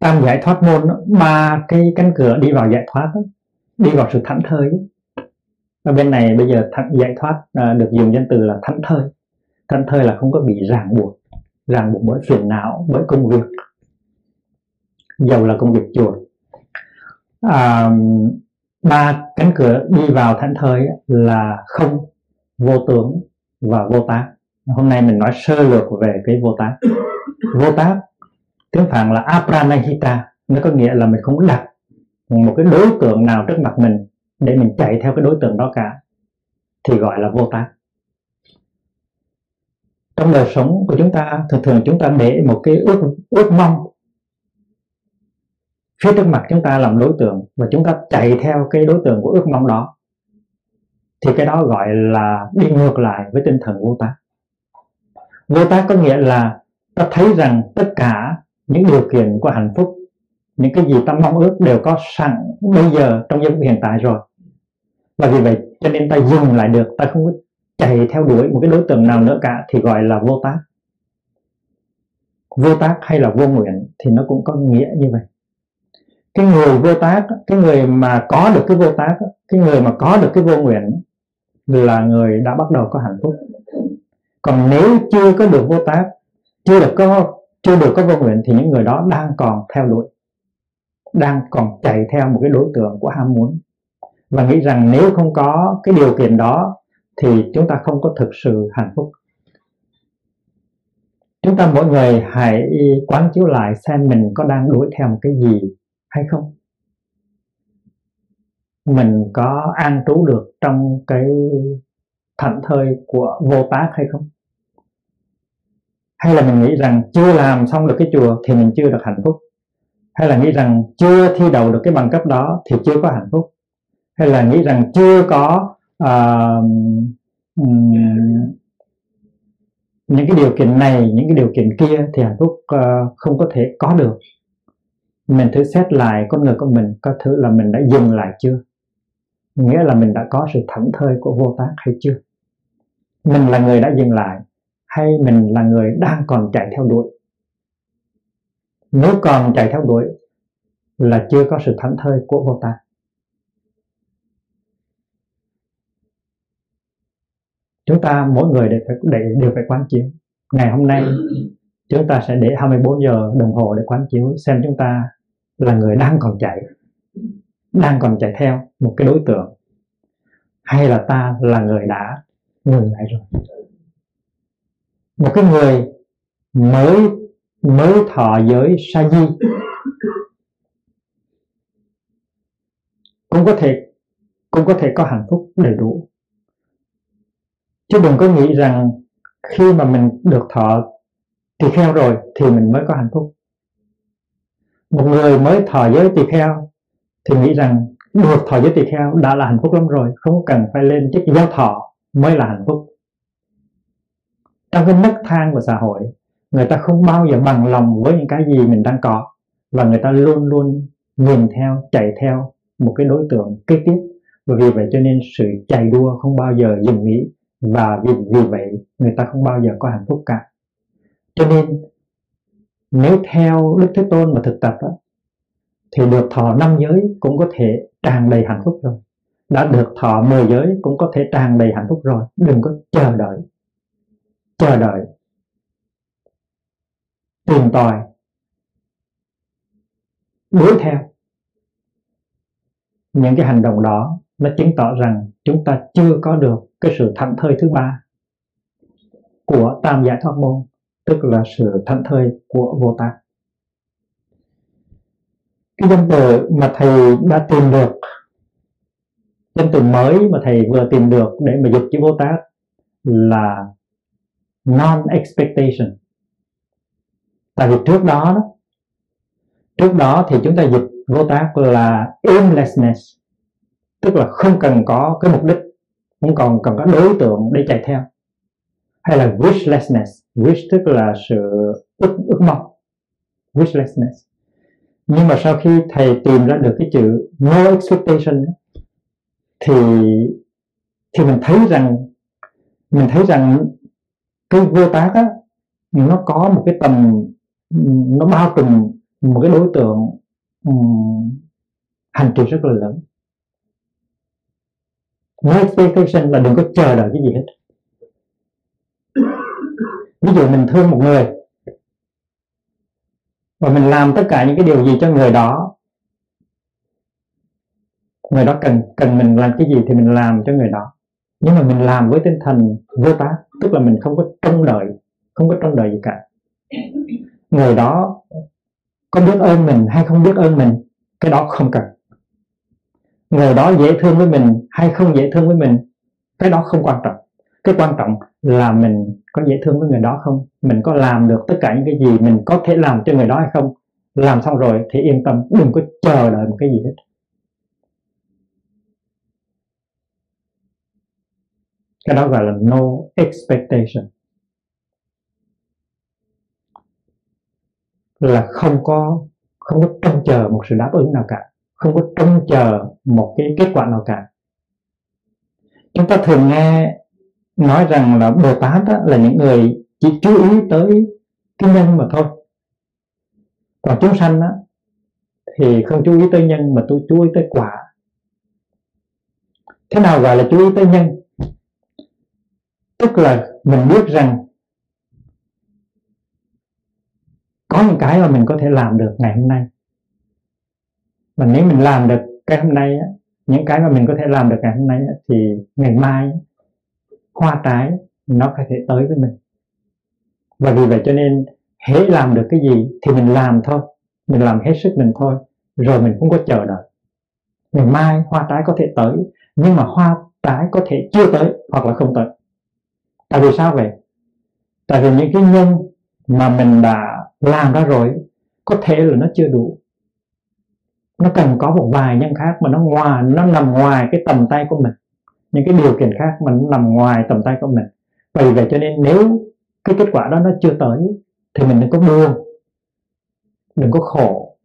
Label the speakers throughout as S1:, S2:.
S1: tam giải thoát môn ba cái cánh cửa đi vào giải thoát đó, đi vào sự thảnh thơi ở bên này bây giờ thảnh, giải thoát à, được dùng danh từ là thảnh thơi. Thảnh thơi là không có bị ràng buộc ràng buộc bởi phiền não bởi công việc. Dầu là công việc chùa. À, ba cánh cửa đi vào thảnh thơi là không vô tướng và vô tác. Hôm nay mình nói sơ lược về cái vô tác. Vô tác tiếng phạn là apranahita, nó có nghĩa là mình không đặt một cái đối tượng nào trước mặt mình để mình chạy theo cái đối tượng đó cả, thì gọi là vô tác. Trong đời sống của chúng ta, thường thường chúng ta để một cái ước ước mong phía trước mặt chúng ta làm đối tượng và chúng ta chạy theo cái đối tượng của ước mong đó, thì cái đó gọi là đi ngược lại với tinh thần vô tác. Vô tác có nghĩa là ta thấy rằng tất cả những điều kiện của hạnh phúc, những cái gì ta mong ước đều có sẵn bây giờ trong giây phút hiện tại rồi. Và vì vậy cho nên ta dừng lại được, ta không có chạy theo đuổi một cái đối tượng nào nữa cả thì gọi là vô tác. Vô tác hay là vô nguyện thì nó cũng có nghĩa như vậy. Cái người vô tác, cái người mà có được cái vô tác, cái người mà có được cái vô nguyện là người đã bắt đầu có hạnh phúc. Còn nếu chưa có được vô tác, chưa được có chưa được có vô nguyện thì những người đó đang còn theo đuổi, đang còn chạy theo một cái đối tượng của ham muốn. Và nghĩ rằng nếu không có cái điều kiện đó thì chúng ta không có thực sự hạnh phúc. Chúng ta mỗi người hãy quán chiếu lại xem mình có đang đuổi theo một cái gì hay không. Mình có an trú được trong cái thảnh thơi của vô tác hay không? Hay là mình nghĩ rằng chưa làm xong được cái chùa thì mình chưa được hạnh phúc? Hay là nghĩ rằng chưa thi đậu được cái bằng cấp đó thì chưa có hạnh phúc? Hay là nghĩ rằng chưa có uh, um, những cái điều kiện này những cái điều kiện kia thì hạnh phúc uh, không có thể có được? Mình thử xét lại con người của mình có thứ là mình đã dừng lại chưa? Nghĩa là mình đã có sự thảnh thơi của vô tác hay chưa? Mình là người đã dừng lại hay mình là người đang còn chạy theo đuổi? Nếu còn chạy theo đuổi là chưa có sự thảnh thơi của vô ta. chúng ta mỗi người đều phải, để, đều phải quán chiếu. Ngày hôm nay chúng ta sẽ để 24 giờ đồng hồ để quán chiếu xem chúng ta là người đang còn chạy đang còn chạy theo một cái đối tượng hay là ta là người đã ngừng lại rồi một cái người mới mới thọ giới sa di cũng có thể, cũng có thể có hạnh phúc đầy đủ. Chứ đừng có nghĩ rằng khi mà mình được thọ tỳ kheo rồi thì mình mới có hạnh phúc. Một người mới thọ giới tỳ kheo thì nghĩ rằng được thọ giới tỳ kheo đã là hạnh phúc lắm rồi, không cần phải lên chức giáo thọ mới là hạnh phúc trong cái nấc thang của xã hội người ta không bao giờ bằng lòng với những cái gì mình đang có. Và người ta luôn luôn nhìn theo chạy theo một cái đối tượng kế tiếp. Và vì vậy cho nên sự chạy đua không bao giờ dừng nghỉ. Và vì, vì vậy người ta không bao giờ có hạnh phúc cả. Cho nên nếu theo đức thế tôn mà thực tập đó, thì được thọ năm giới cũng có thể tràn đầy hạnh phúc rồi. Đã được thọ mười giới cũng có thể tràn đầy hạnh phúc rồi. Đừng có chờ đợi chờ đợi, tìm tòi, đuổi theo. Những cái hành động đó nó chứng tỏ rằng chúng ta chưa có được cái sự thảnh thơi thứ ba của tam giải thoát môn, tức là sự thảnh thơi của vô tác cái danh từ mà thầy đã tìm được, danh từ mới mà thầy vừa tìm được để mà dịch chữ vô tác là non expectation tại vì trước đó, đó trước đó thì chúng ta dịch vô tác là aimlessness tức là không cần có cái mục đích không còn cần có đối tượng để chạy theo. Hay là wishlessness wish tức là sự ước ước mong wishlessness. Nhưng mà sau khi thầy tìm ra được cái chữ no expectation thì thì mình thấy rằng mình thấy rằng cái vô tác á nó có một cái tầm nó bao trùm một cái đối tượng um, hành trì rất là lớn. No expectation là đừng có chờ đợi cái gì hết. Ví dụ mình thương một người và mình làm tất cả những cái điều gì cho người đó người đó cần cần mình làm cái gì thì mình làm cho người đó. Nhưng mà mình làm với tinh thần vô tác tức là mình không có trông đợi, không có trông đợi gì cả. Người đó có biết ơn mình hay không biết ơn mình, cái đó không cần. Người đó dễ thương với mình hay không dễ thương với mình, cái đó không quan trọng. Cái quan trọng là mình có dễ thương với người đó không? Mình có làm được tất cả những cái gì mình có thể làm cho người đó hay không? Làm xong rồi thì yên tâm, đừng có chờ đợi một cái gì hết. Cái đó gọi là no expectation. Là không có không có trông chờ một sự đáp ứng nào cả. Không có trông chờ một cái kết quả nào cả. Chúng ta thường nghe nói rằng là bồ tát đó là những người chỉ chú ý tới cái nhân mà thôi. Còn chúng sanh đó, thì không chú ý tới nhân mà tôi chú ý tới quả. Thế nào gọi là chú ý tới nhân? Tức là mình biết rằng có những cái mà mình có thể làm được ngày hôm nay. Mà nếu mình làm được cái hôm nay những cái mà mình có thể làm được ngày hôm nay thì ngày mai hoa trái nó có thể tới với mình. Và vì vậy cho nên hễ làm được cái gì thì mình làm thôi. Mình làm hết sức mình thôi, rồi mình không có chờ đợi. Ngày mai hoa trái có thể tới, nhưng mà hoa trái có thể chưa tới hoặc là không tới tại vì sao vậy? Tại vì những cái nhân mà mình đã làm ra rồi, có thể là nó chưa đủ. Nó cần có một vài nhân khác mà nó ngoài, nó nằm ngoài cái tầm tay của mình. Những cái điều kiện khác mà nó nằm ngoài tầm tay của mình. Vì vậy cho nên nếu cái kết quả đó nó chưa tới, thì mình đừng có buồn. Đừng có khổ.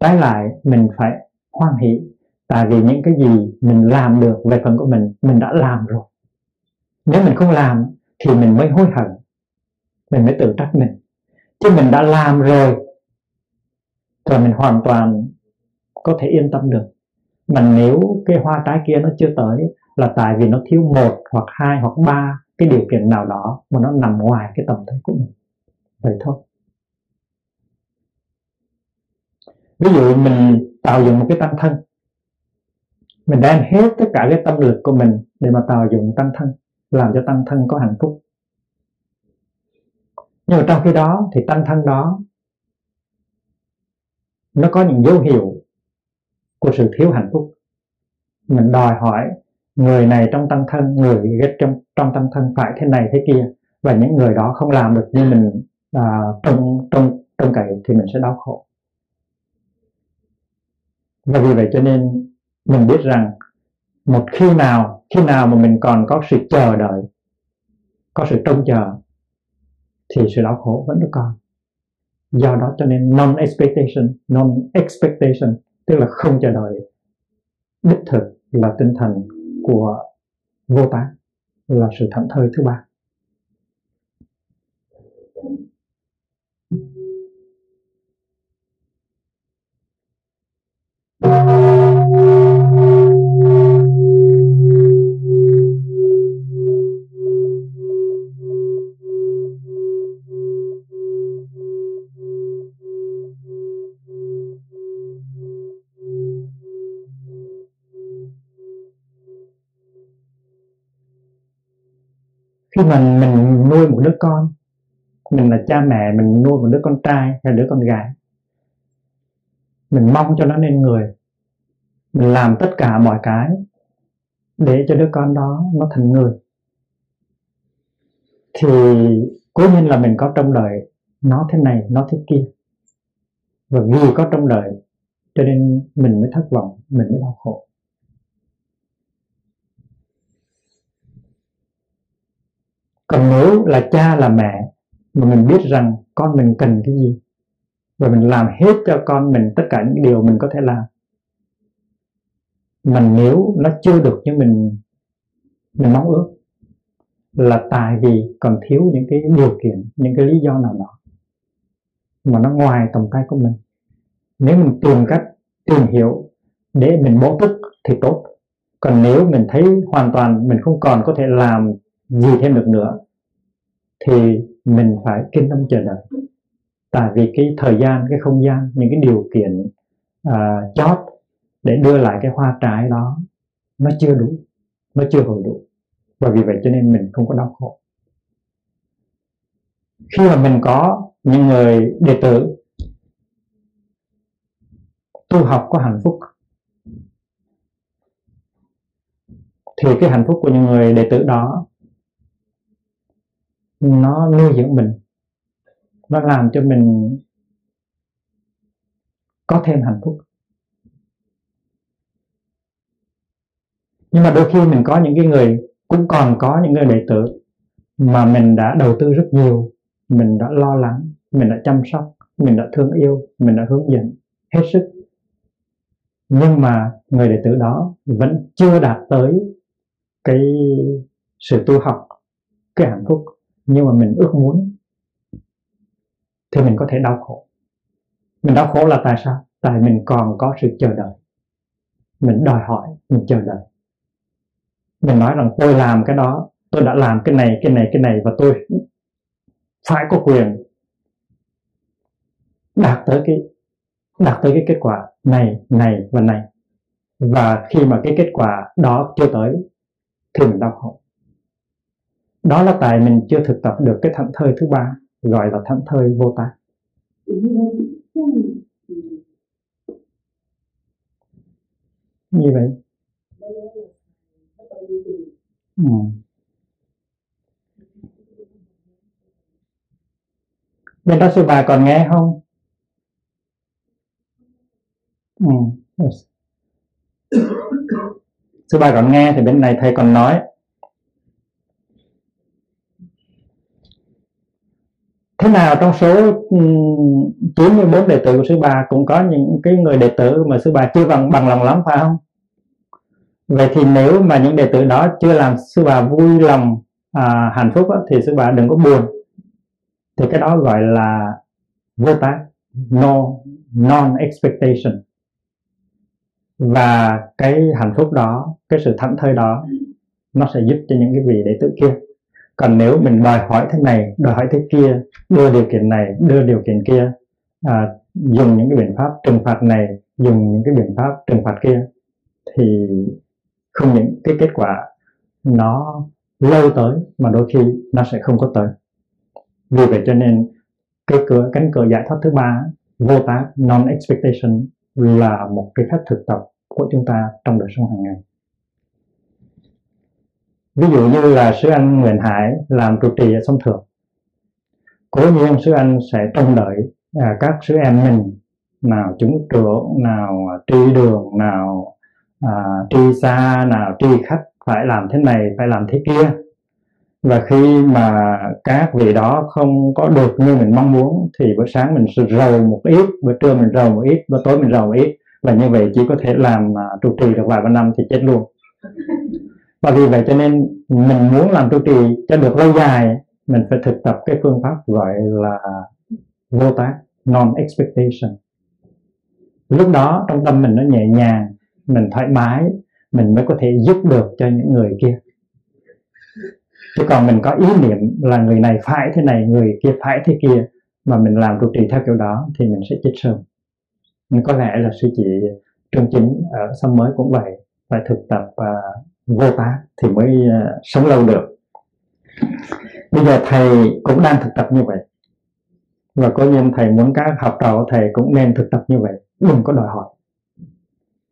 S1: Trái lại, mình phải hoan hỷ. Tại vì những cái gì mình làm được về phần của mình mình đã làm rồi nếu mình không làm thì mình mới hối hận, mình mới tự trách mình. Chứ mình đã làm rồi rồi mình hoàn toàn có thể yên tâm được. Mà nếu cái hoa trái kia nó chưa tới là tại vì nó thiếu một hoặc hai hoặc ba cái điều kiện nào đó mà nó nằm ngoài cái tầm thấy của mình. Vậy thôi. Ví dụ mình tạo dựng một cái tăng thân. Mình đem hết tất cả cái tâm lực của mình để mà tạo dựng tăng thân làm cho tăng thân có hạnh phúc. Nhưng mà trong khi đó thì tăng thân đó nó có những dấu hiệu của sự thiếu hạnh phúc. Mình đòi hỏi người này trong tăng thân người trong trong tăng thân phải thế này thế kia. Và những người đó không làm được như mình à, trong trong trong cậy thì mình sẽ đau khổ. Và vì vậy cho nên mình biết rằng một khi nào khi nào mà mình còn có sự chờ đợi, có sự trông chờ, thì sự đau khổ vẫn được còn. Do đó cho nên non expectation non expectation tức là không chờ đợi đích thực là tinh thần của vô tán, là sự thảnh thơi thứ ba. Khi mình mình nuôi một đứa con, mình là cha mẹ, mình nuôi một đứa con trai hay đứa con gái, mình mong cho nó nên người. Mình làm tất cả mọi cái để cho đứa con đó nó thành người. Thì cố nhiên là mình có trong đời nó thế này, nó thế kia. Và vì có trong đời, cho nên mình mới thất vọng, mình mới đau khổ. Còn nếu là cha là mẹ, mà mình biết rằng con mình cần cái gì, và mình làm hết cho con mình tất cả những điều mình có thể làm. Mà nếu nó chưa được như mình mình mong ước, là tại vì còn thiếu những cái điều kiện, những cái lý do nào đó, mà nó ngoài tầm tay của mình. Nếu mình tìm cách, tìm hiểu để mình bố thức thì tốt. Còn nếu mình thấy hoàn toàn mình không còn có thể làm gì thêm được nữa thì mình phải kiên tâm chờ đợi. Tại vì cái thời gian cái không gian những cái điều kiện à, chót để đưa lại cái hoa trái đó nó chưa đủ nó chưa hồi đủ. Và vì vậy cho nên mình không có đau khổ. Khi mà mình có những người đệ tử tu học có hạnh phúc thì cái hạnh phúc của những người đệ tử đó nó nuôi dưỡng mình. Nó làm cho mình có thêm hạnh phúc. Nhưng mà đôi khi mình có những cái người, cũng còn có những người đệ tử mà mình đã đầu tư rất nhiều, mình đã lo lắng, mình đã chăm sóc, mình đã thương yêu, mình đã hướng dẫn hết sức. Nhưng mà người đệ tử đó vẫn chưa đạt tới cái sự tu học, cái hạnh phúc nhưng mà mình ước muốn, thì mình có thể đau khổ. Mình đau khổ là tại sao? Tại mình còn có sự chờ đợi. Mình đòi hỏi, mình chờ đợi. Mình nói rằng, tôi làm cái đó, tôi đã làm cái này cái này cái này và tôi phải có quyền đạt tới cái, đạt tới cái kết quả này này và này. Và khi mà cái kết quả đó chưa tới, thì mình đau khổ đó là tại mình chưa thực tập được cái thảnh thơi thứ ba, gọi là thảnh thơi vô tác như vậy ừ. bên đó sư bà còn nghe không ừ. sư bà còn nghe thì bên này thầy còn nói thế nào trong số 94 đệ tử của sư bà cũng có những cái người đệ tử mà sư bà chưa bằng bằng lòng lắm phải không? Vậy thì nếu mà những đệ tử đó chưa làm sư bà vui lòng à, hạnh phúc đó, thì sư bà đừng có buồn. Thì cái đó gọi là vô tác no non expectation và cái hạnh phúc đó cái sự thảnh thơi đó nó sẽ giúp cho những cái vị đệ tử kia còn nếu mình đòi hỏi thế này đòi hỏi thế kia đưa điều kiện này đưa điều kiện kia à, dùng những cái biện pháp trừng phạt này dùng những cái biện pháp trừng phạt kia thì không những cái kết quả nó lâu tới mà đôi khi nó sẽ không có tới. Vì vậy cho nên cái cửa cánh cửa giải thoát thứ ba vô tác non expectation là một cái phép thực tập của chúng ta trong đời sống hàng ngày ví dụ như là sư anh Nguyễn Hải làm trụ trì ở sông Thượng. Cố nhiên sư anh sẽ trông đợi à, các sư em mình nào chúng trưởng nào tri đường nào à, tri xa nào tri khách phải làm thế này phải làm thế kia. Và khi mà các vị đó không có được như mình mong muốn thì bữa sáng mình rầu một ít bữa trưa mình rầu một ít bữa tối mình rầu một ít. Và như vậy chỉ có thể làm uh, trụ trì được vài ba năm thì chết luôn và vì vậy cho nên mình muốn làm trụ trì cho được lâu dài mình phải thực tập cái phương pháp gọi là vô tác non expectation lúc đó trong tâm mình nó nhẹ nhàng mình thoải mái mình mới có thể giúp được cho những người kia. Chứ còn mình có ý niệm là người này phải thế này người kia phải thế kia mà mình làm trụ trì theo kiểu đó thì mình sẽ chết sớm. Nhưng có lẽ là sư chị Trương Chính ở xóm mới cũng vậy phải thực tập uh, vô tác thì mới ờ, sống lâu được. Bây giờ thầy cũng đang thực tập như vậy. Và có nhiên thầy muốn các học trò của thầy cũng nên thực tập như vậy. Đừng có đòi hỏi.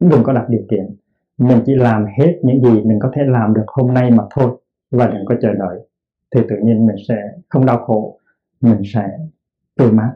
S1: Đừng có đặt điều kiện. Mình chỉ làm hết những gì mình có thể làm được hôm nay mà thôi và đừng có chờ đợi. Thì tự nhiên mình sẽ không đau khổ, mình sẽ tươi mát